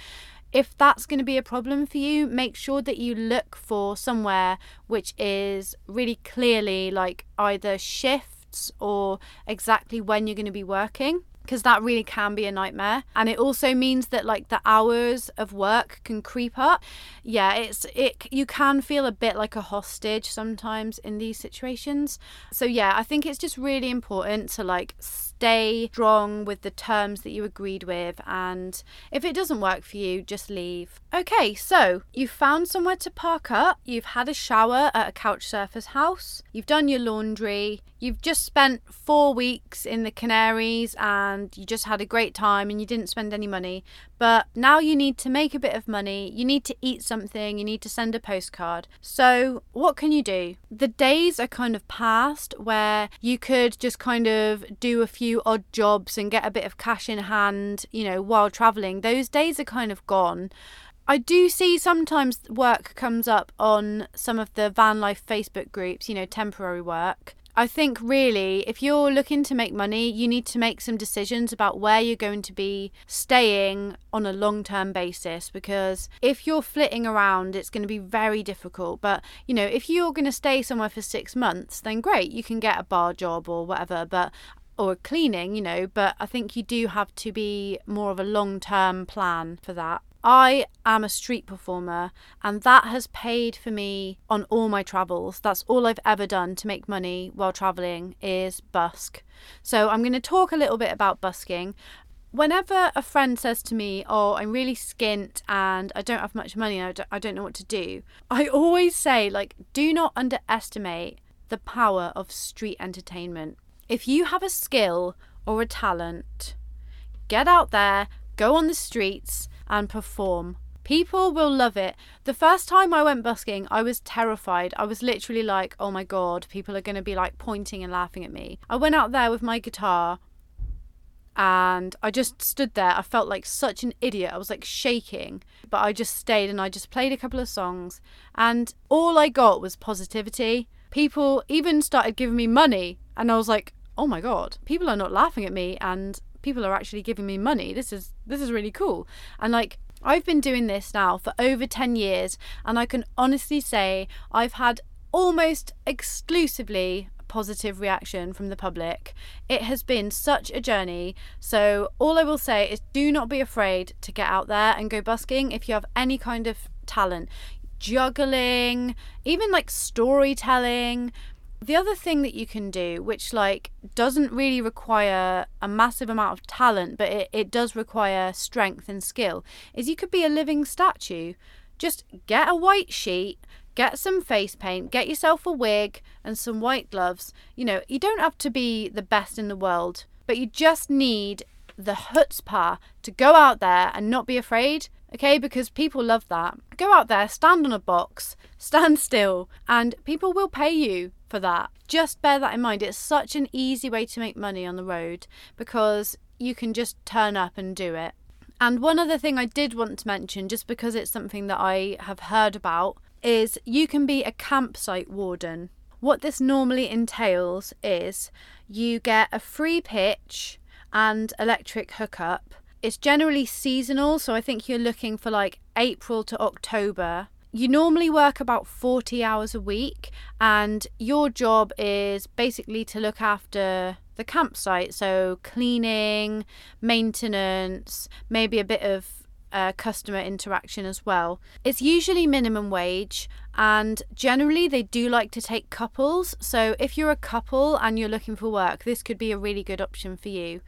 [SPEAKER 2] if that's going to be a problem for you, make sure that you look for somewhere which is really clearly like either shifts or exactly when you're going to be working because that really can be a nightmare. And it also means that like the hours of work can creep up. Yeah it's it you can feel a bit like a hostage sometimes in these situations. So yeah i think it's just really important to like stay strong with the terms that you agreed with. And if it doesn't work for you just leave. Okay so you've found somewhere to park up. You've had a shower at a couch surfer's house. You've done your laundry you've just spent four weeks in the canaries and you just had a great time and you didn't spend any money. But now you need to make a bit of money, you need to eat something, you need to send a postcard. So, what can you do? The days are kind of past where you could just kind of do a few odd jobs and get a bit of cash in hand, you know, while traveling. Those days are kind of gone. I do see sometimes work comes up on some of the van life Facebook groups, you know, temporary work. I think really, if you're looking to make money, you need to make some decisions about where you're going to be staying on a long term basis because if you're flitting around, it's going to be very difficult. But, you know, if you're going to stay somewhere for six months, then great, you can get a bar job or whatever. But or cleaning, you know, but I think you do have to be more of a long term plan for that. I am a street performer, and that has paid for me on all my travels. That's all I've ever done to make money while traveling is busk. So I'm going to talk a little bit about busking. Whenever a friend says to me, Oh, I'm really skint and I don't have much money, I don't, I don't know what to do, I always say, like, do not underestimate the power of street entertainment. If you have a skill or a talent, get out there, go on the streets, and perform. People will love it. The first time I went busking, I was terrified. I was literally like, oh my god, people are going to be like pointing and laughing at me. I went out there with my guitar and I just stood there. I felt like such an idiot. I was like shaking, but I just stayed and I just played a couple of songs, and all I got was positivity. People even started giving me money, and I was like, oh my god, people are not laughing at me and people are actually giving me money. This is this is really cool. And like I've been doing this now for over 10 years and I can honestly say I've had almost exclusively positive reaction from the public. It has been such a journey. So, all I will say is do not be afraid to get out there and go busking if you have any kind of talent. Juggling, even like storytelling. The other thing that you can do, which like doesn't really require a massive amount of talent, but it, it does require strength and skill, is you could be a living statue. Just get a white sheet, get some face paint, get yourself a wig and some white gloves. You know, you don't have to be the best in the world, but you just need the chutzpah to go out there and not be afraid, okay? Because people love that. Go out there, stand on a box, stand still, and people will pay you for that. Just bear that in mind. It's such an easy way to make money on the road because you can just turn up and do it. And one other thing I did want to mention, just because it's something that I have heard about, is you can be a campsite warden. What this normally entails is you get a free pitch and electric hookup. It's generally seasonal, so I think you're looking for like April to October. You normally work about 40 hours a week, and your job is basically to look after the campsite. So, cleaning, maintenance, maybe a bit of uh, customer interaction as well. It's usually minimum wage, and generally they do like to take couples. So if you're a couple and you're looking for work, this could be a really good option for you.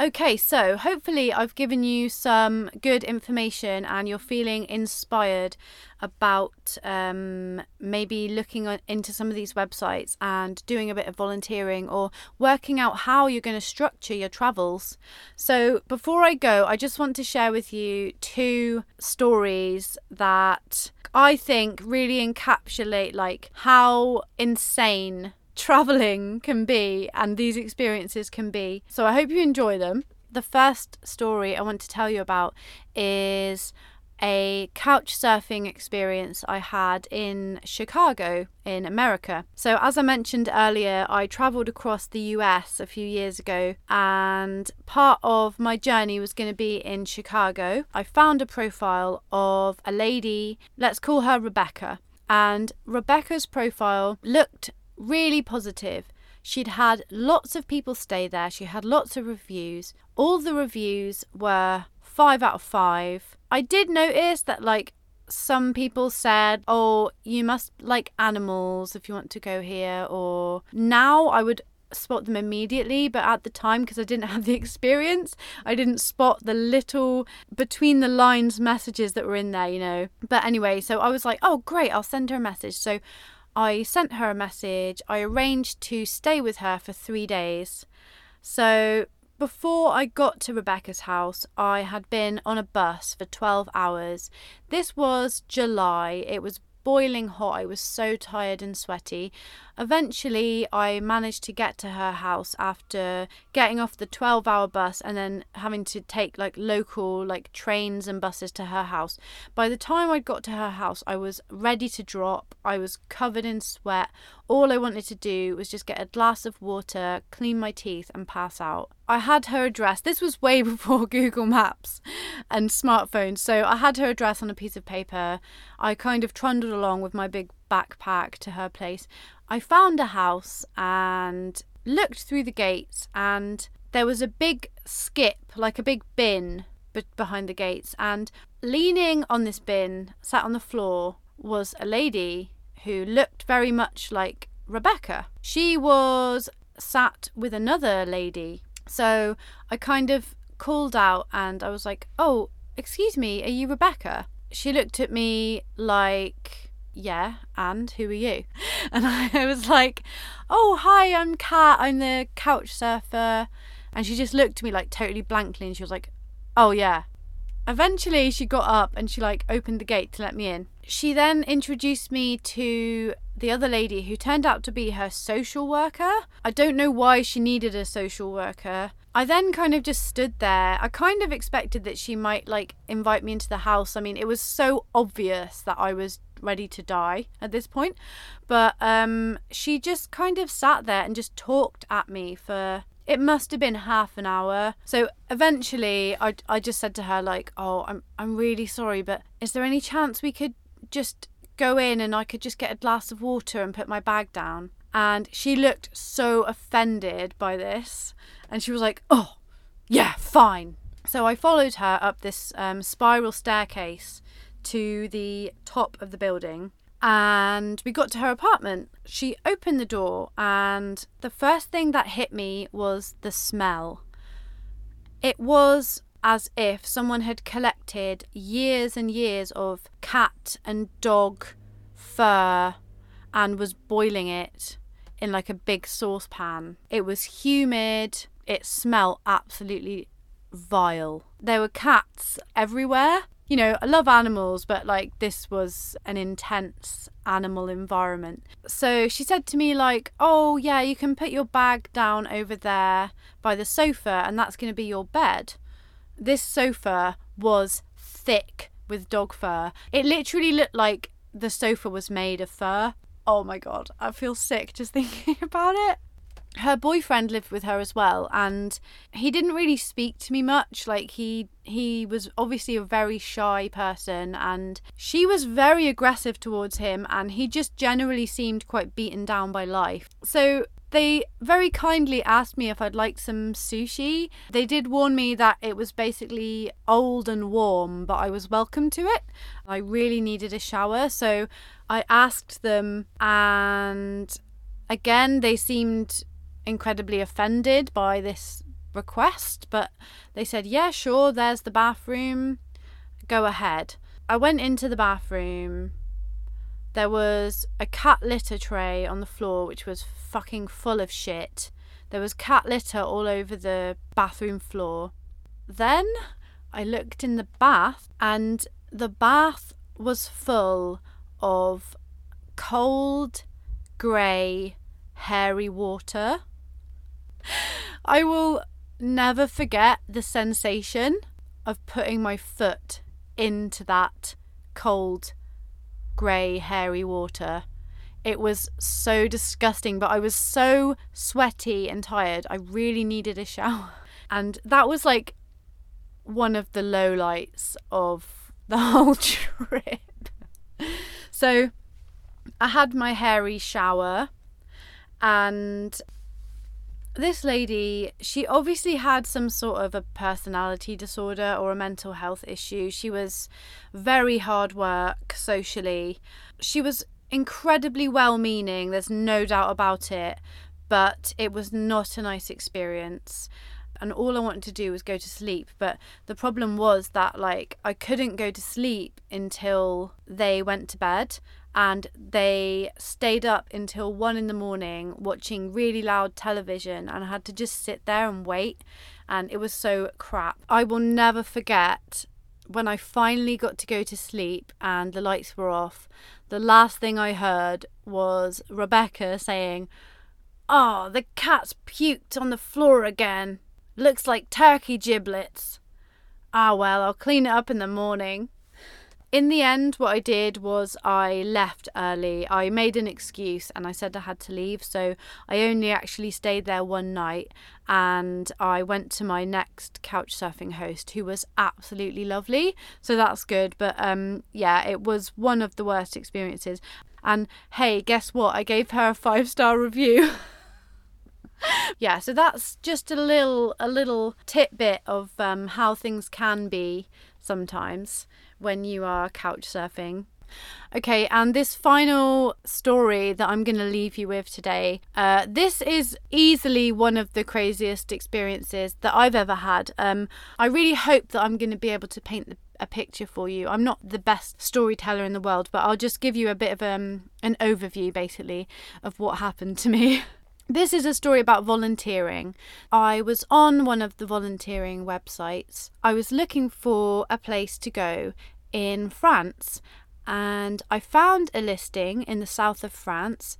[SPEAKER 2] Okay, so hopefully I've given you some good information and you're feeling inspired about um, maybe looking into some of these websites and doing a bit of volunteering or working out how you're going to structure your travels. So before I go, I just want to share with you two stories that I think really encapsulate like how insane traveling can be and these experiences can be. So I hope you enjoy them. The first story I want to tell you about is a couch surfing experience I had in Chicago in America. So, as I mentioned earlier, I traveled across the US a few years ago, and part of my journey was going to be in Chicago. I found a profile of a lady, let's call her Rebecca, and Rebecca's profile looked really positive. She'd had lots of people stay there, she had lots of reviews. All the reviews were five out of five. I did notice that, like, some people said, oh, you must like animals if you want to go here, or now I would spot them immediately, but at the time, because I didn't have the experience, I didn't spot the little between the lines messages that were in there, you know. But anyway, so I was like, oh, great, I'll send her a message. So I sent her a message. I arranged to stay with her for three days. So before I got to Rebecca's house, I had been on a bus for 12 hours. This was July. It was boiling hot. I was so tired and sweaty. Eventually, I managed to get to her house after getting off the 12 hour bus and then having to take like local like trains and buses to her house. By the time I'd got to her house, I was ready to drop. I was covered in sweat. All I wanted to do was just get a glass of water, clean my teeth, and pass out. I had her address. This was way before Google Maps and smartphones. So I had her address on a piece of paper. I kind of trundled along with my big backpack to her place. I found a house and looked through the gates, and there was a big skip, like a big bin, behind the gates. And leaning on this bin, sat on the floor, was a lady who looked very much like Rebecca. She was sat with another lady. So I kind of called out and I was like, Oh, excuse me, are you Rebecca? She looked at me like yeah, and who are you? And I was like, oh, hi, I'm Kat. I'm the couch surfer. And she just looked at me like totally blankly and she was like, oh, yeah. Eventually, she got up and she like opened the gate to let me in. She then introduced me to the other lady who turned out to be her social worker. I don't know why she needed a social worker. I then kind of just stood there. I kind of expected that she might like invite me into the house. I mean, it was so obvious that I was ready to die at this point. But um, she just kind of sat there and just talked at me for it must have been half an hour. So eventually I, I just said to her like, "Oh, I'm I'm really sorry, but is there any chance we could just go in and I could just get a glass of water and put my bag down?" And she looked so offended by this and she was like, "Oh, yeah, fine." So I followed her up this um, spiral staircase to the top of the building and we got to her apartment. She opened the door, and the first thing that hit me was the smell. It was as if someone had collected years and years of cat and dog fur and was boiling it in like a big saucepan. It was humid, it smelled absolutely vile. There were cats everywhere you know, I love animals, but like this was an intense animal environment. So she said to me, like, oh, yeah, you can put your bag down over there by the sofa, and that's going to be your bed. This sofa was thick with dog fur. It literally looked like the sofa was made of fur. Oh my god, I feel sick just thinking about it her boyfriend lived with her as well and he didn't really speak to me much like he he was obviously a very shy person and she was very aggressive towards him and he just generally seemed quite beaten down by life so they very kindly asked me if I'd like some sushi. They did warn me that it was basically old and warm, but I was welcome to it. I really needed a shower, so I asked them, and again, they seemed incredibly offended by this request, but they said, Yeah, sure, there's the bathroom. Go ahead. I went into the bathroom. There was a cat litter tray on the floor, which was fucking full of shit. There was cat litter all over the bathroom floor. Then I looked in the bath, and the bath was full of cold, grey, hairy water. I will never forget the sensation of putting my foot into that cold, grey, hairy water. It was so disgusting, but I was so sweaty and tired. I really needed a shower. And that was like one of the lowlights of the whole trip. so I had my hairy shower and this lady, she obviously had some sort of a personality disorder or a mental health issue. She was very hard work socially. She was incredibly well meaning, there's no doubt about it, but it was not a nice experience. And all I wanted to do was go to sleep. But the problem was that, like, I couldn't go to sleep until they went to bed and they stayed up until one in the morning watching really loud television and I had to just sit there and wait and it was so crap. I will never forget when I finally got to go to sleep and the lights were off, the last thing I heard was Rebecca saying, Oh, the cat's puked on the floor again. Looks like turkey giblets. Ah, well, I'll clean it up in the morning in the end, what I did was I left early. I made an excuse and I said I had to leave. So I only actually stayed there one night and I went to my next couch surfing host who was absolutely lovely. So that's good. But um, yeah, it was one of the worst experiences. And hey, guess what? I gave her a five star review. yeah, so that's just a little a little tidbit of um, how things can be sometimes when you are couch surfing. Okay, and this final story that I'm going to leave you with today. Uh, this is easily one of the craziest experiences that I've ever had. Um, I really hope that I'm going to be able to paint the, a picture for you. I'm not the best storyteller in the world, but I'll just give you a bit of um, an overview, basically, of what happened to me. This is a story about volunteering. I was on one of the volunteering websites. I was looking for a place to go in France and I found a listing in the south of France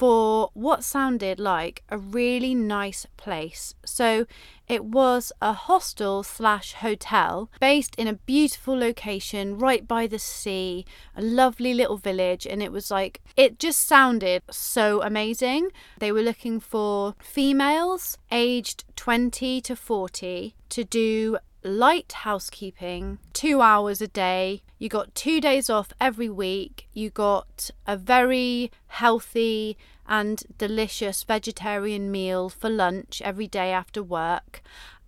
[SPEAKER 2] for what sounded like a really nice place. So it was a hostel slash hotel based in a beautiful location right by the sea, a lovely little village, and it was like, it just sounded so amazing. They were looking for females aged 20 to 40 to do light housekeeping, two hours a day. You got two days off every week. You got a very healthy and delicious vegetarian meal for lunch every day after work.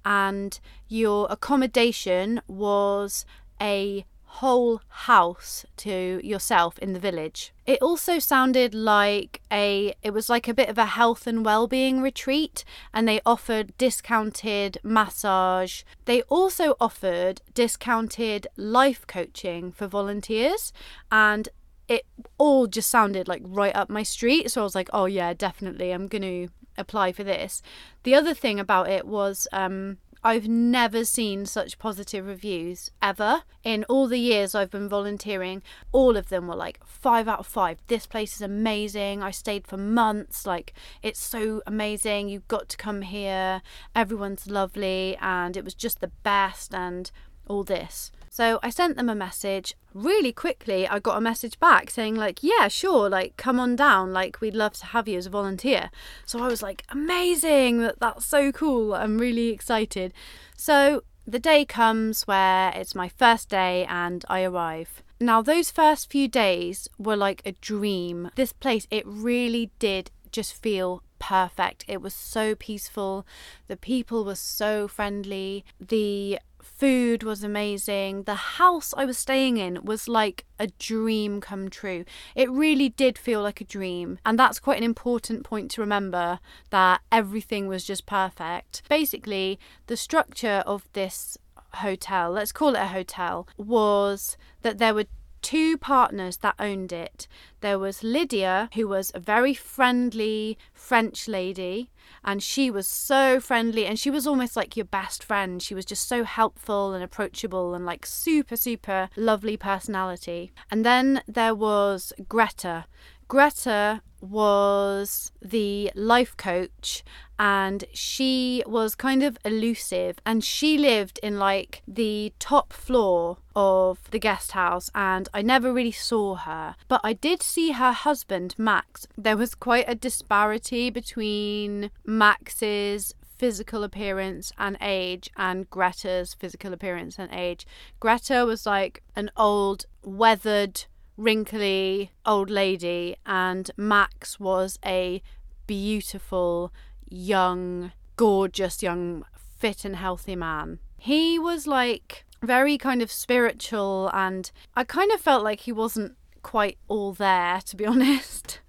[SPEAKER 2] And your accommodation was a whole house to yourself in the village. It also sounded like a it was like a bit of a health and well-being retreat and they offered discounted massage. They also offered discounted life coaching for volunteers and it all just sounded like right up my street so I was like, "Oh yeah, definitely I'm going to apply for this." The other thing about it was um I've never seen such positive reviews ever. In all the years I've been volunteering, all of them were like five out of five. This place is amazing. I stayed for months. Like, it's so amazing. You've got to come here. Everyone's lovely. And it was just the best. And all this. So I sent them a message. Really quickly, I got a message back saying, like, yeah, sure, like, come on down. Like, we'd love to have you as a volunteer. So I was like, amazing. That's so cool. I'm really excited. So the day comes where it's my first day and I arrive. Now, those first few days were like a dream. This place, it really did just feel perfect. It was so peaceful. The people were so friendly. The food was amazing. The house I was staying in was like a dream come true. It really did feel like a dream. And that's quite an important point to remember that everything was just perfect. Basically, the structure of this hotel, let's call it a hotel, was that there were two partners that owned it. There was Lydia, who was a very friendly French lady, and she was so friendly and she was almost like your best friend. She was just so helpful and approachable and like super, super lovely personality. And then there was Greta. Greta was the life coach and she was kind of elusive and she lived in like the top floor of the guest house and I never really saw her. But I did see her husband Max. There was quite a disparity between Max's physical appearance and age and Greta's physical appearance and age. Greta was like an old weathered wrinkly old lady, and Max was a beautiful, young, gorgeous, young, fit and healthy man. He was like very kind of spiritual, and I kind of felt like he wasn't quite all there, to be honest.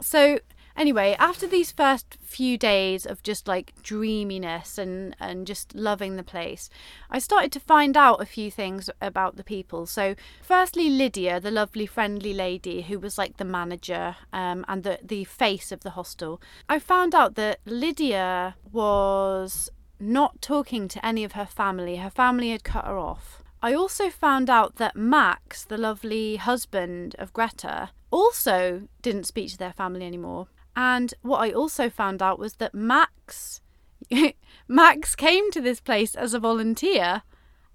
[SPEAKER 2] So Anyway, after these first few days of just like dreaminess and, and just loving the place, I started to find out a few things about the people. So, firstly, Lydia, the lovely, friendly lady who was like the manager um, and the, the face of the hostel, I found out that Lydia was not talking to any of her family. Her family had cut her off. I also found out that Max, the lovely husband of Greta, also didn't speak to their family anymore. And what I also found out was that Max Max came to this place as a volunteer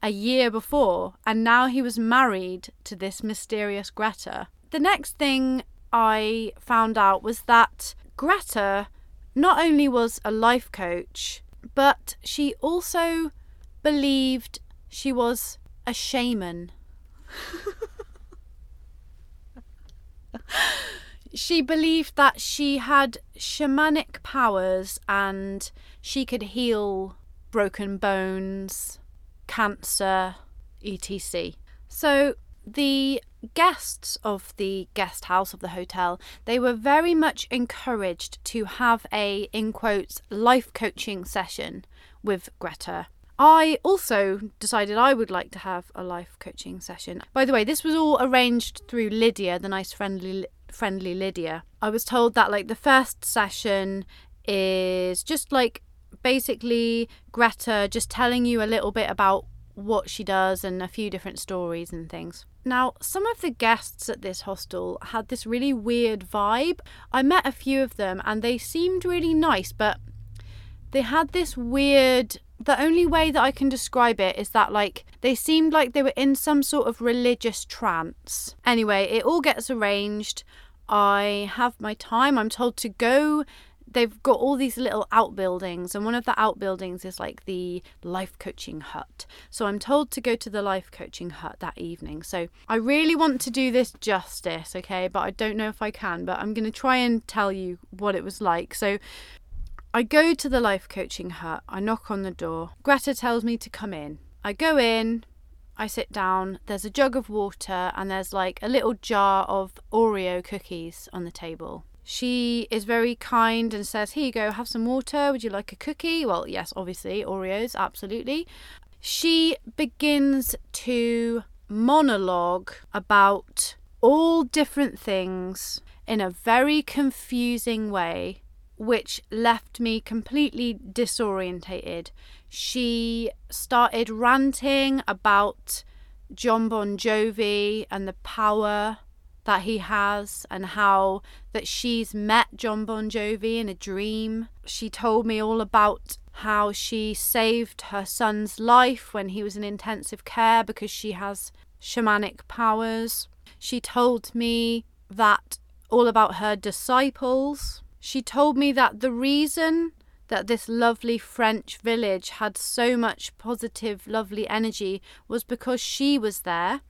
[SPEAKER 2] a year before and now he was married to this mysterious Greta. The next thing I found out was that Greta not only was a life coach, but she also believed she was a shaman. she believed that she had shamanic powers and she could heal broken bones, cancer, etc. So the guests of the guest house of the hotel they were very much encouraged to have a in quotes life coaching session with Greta I also decided I would like to have a life coaching session. By the way, this was all arranged through Lydia, the nice friendly friendly Lydia. I was told that like the first session is just like basically Greta just telling you a little bit about what she does and a few different stories and things. Now, some of the guests at this hostel had this really weird vibe. I met a few of them and they seemed really nice, but they had this weird. The only way that I can describe it is that, like, they seemed like they were in some sort of religious trance. Anyway, it all gets arranged. I have my time. I'm told to go they've got all these little outbuildings and one of the outbuildings is like the life coaching hut so i'm told to go to the life coaching hut that evening so i really want to do this justice okay but i don't know if i can but i'm going to try and tell you what it was like so i go to the life coaching hut i knock on the door greta tells me to come in i go in I sit down, there's a jug of water, and there's like a little jar of Oreo cookies on the table. She is very kind and says, Here you go, have some water. Would you like a cookie? Well, yes, obviously, Oreos, absolutely. She begins to monologue about all different things in a very confusing way, which left me completely disorientated. She started ranting about Jon Bon Jovi and the power that he has and how that she's met Jon Bon Jovi in a dream. She told me all about how she saved her son's life when he was in intensive care because she has shamanic powers. She told me that all about her disciples. She told me that the reason that this lovely French village had so much positive, lovely energy was because she was there,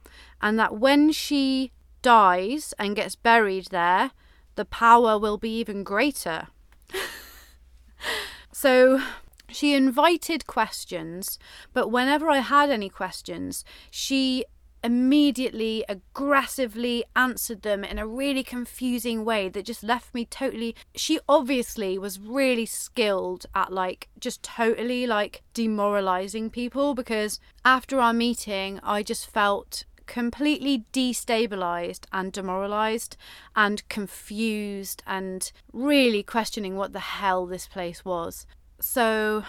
[SPEAKER 2] and that when she dies and gets buried there, the power will be even greater. so she invited questions, but whenever I had any questions, she immediately aggressively answered them in a really confusing way that just left me totally she obviously was really skilled at like just totally like demoralizing people because after our meeting I just felt completely destabilized and demoralized and confused and really questioning what the hell this place was. So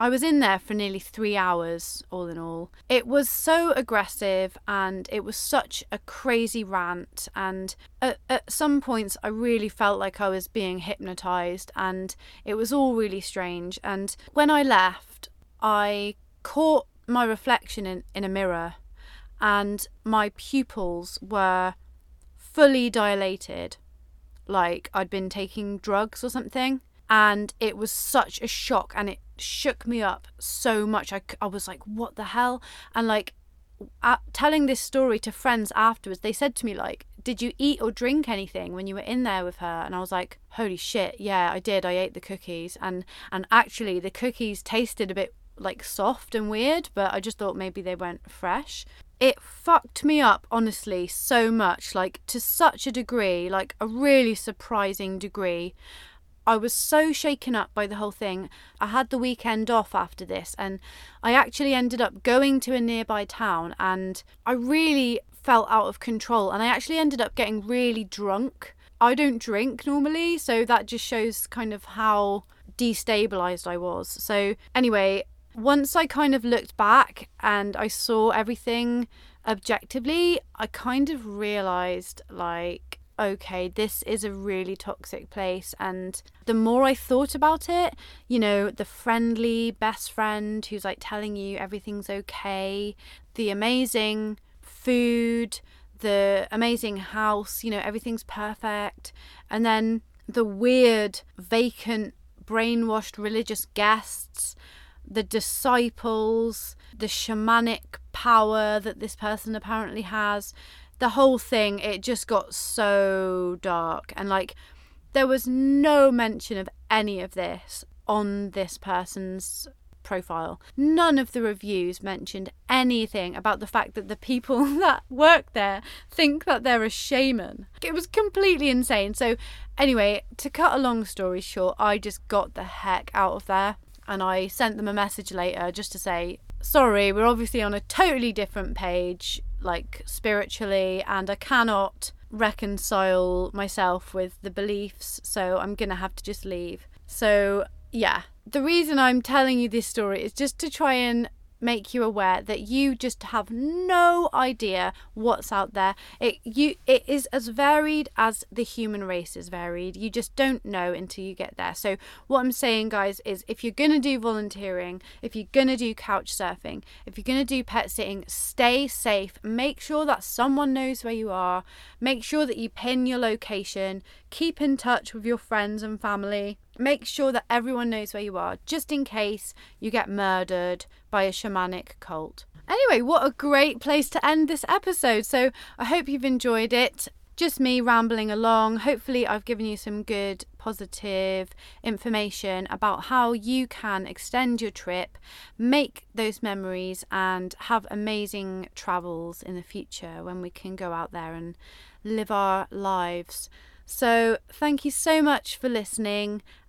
[SPEAKER 2] I was in there for nearly three hours, all in all. It was so aggressive and it was such a crazy rant. And at, at, some points, I really felt like I was being hypnotized and it was all really strange. And when I left, I caught my reflection in, in a mirror and my pupils were fully dilated, like I'd been taking drugs or something. And it was such a shock and it shook me up so much. I, I was like, what the hell? And like, telling this story to friends afterwards, they said to me, like, did you eat or drink anything when you were in there with her? And I was like, holy shit, yeah, I did. I ate the cookies. And, and actually, the cookies tasted a bit like soft and weird, but I just thought maybe they weren't fresh it fucked me up honestly so much like to such a degree like a really surprising degree I was so shaken up by the whole thing. I had the weekend off after this, and I actually ended up going to a nearby town, and I really felt out of control. And I actually ended up getting really drunk. I don't drink normally, so that just shows kind of how destabilized I was. So, anyway, once I kind of looked back and I saw everything objectively, I kind of realized like, okay, this is a really toxic place. And the more I thought about it, you know, the friendly best friend who's like telling you everything's okay, the amazing food, the amazing house, you know, everything's perfect. And then the weird, vacant, brainwashed religious guests the disciples, the shamanic power that this person apparently has. The whole thing, it just got so dark. And like, there was no mention of any of this on this person's profile. None of the reviews mentioned anything about the fact that the people that work there think that they're a shaman. It was completely insane. So, anyway, to cut a long story short, I just got the heck out of there and I sent them a message later just to say, sorry, we're obviously on a totally different page, like spiritually, and I cannot reconcile myself with the beliefs, so I'm gonna have to just leave. So, yeah, the reason I'm telling you this story is just to try and make you aware that you just have no idea what's out there. It you it is as varied as the human race is varied. You just don't know until you get there. So what I'm saying guys is if you're going to do volunteering, if you're going to do couch surfing, if you're going to do pet sitting, stay safe. Make sure that someone knows where you are. Make sure that you pin your location. Keep in touch with your friends and family make sure that everyone knows where you are, just in case you get murdered by a shamanic cult. Anyway, what a great place to end this episode. So I hope you've enjoyed it. Just me rambling along. Hopefully, I've given you some good, positive information about how you can extend your trip, make those memories, and have amazing travels in the future when we can go out there and live our lives. So, thank you so much for listening,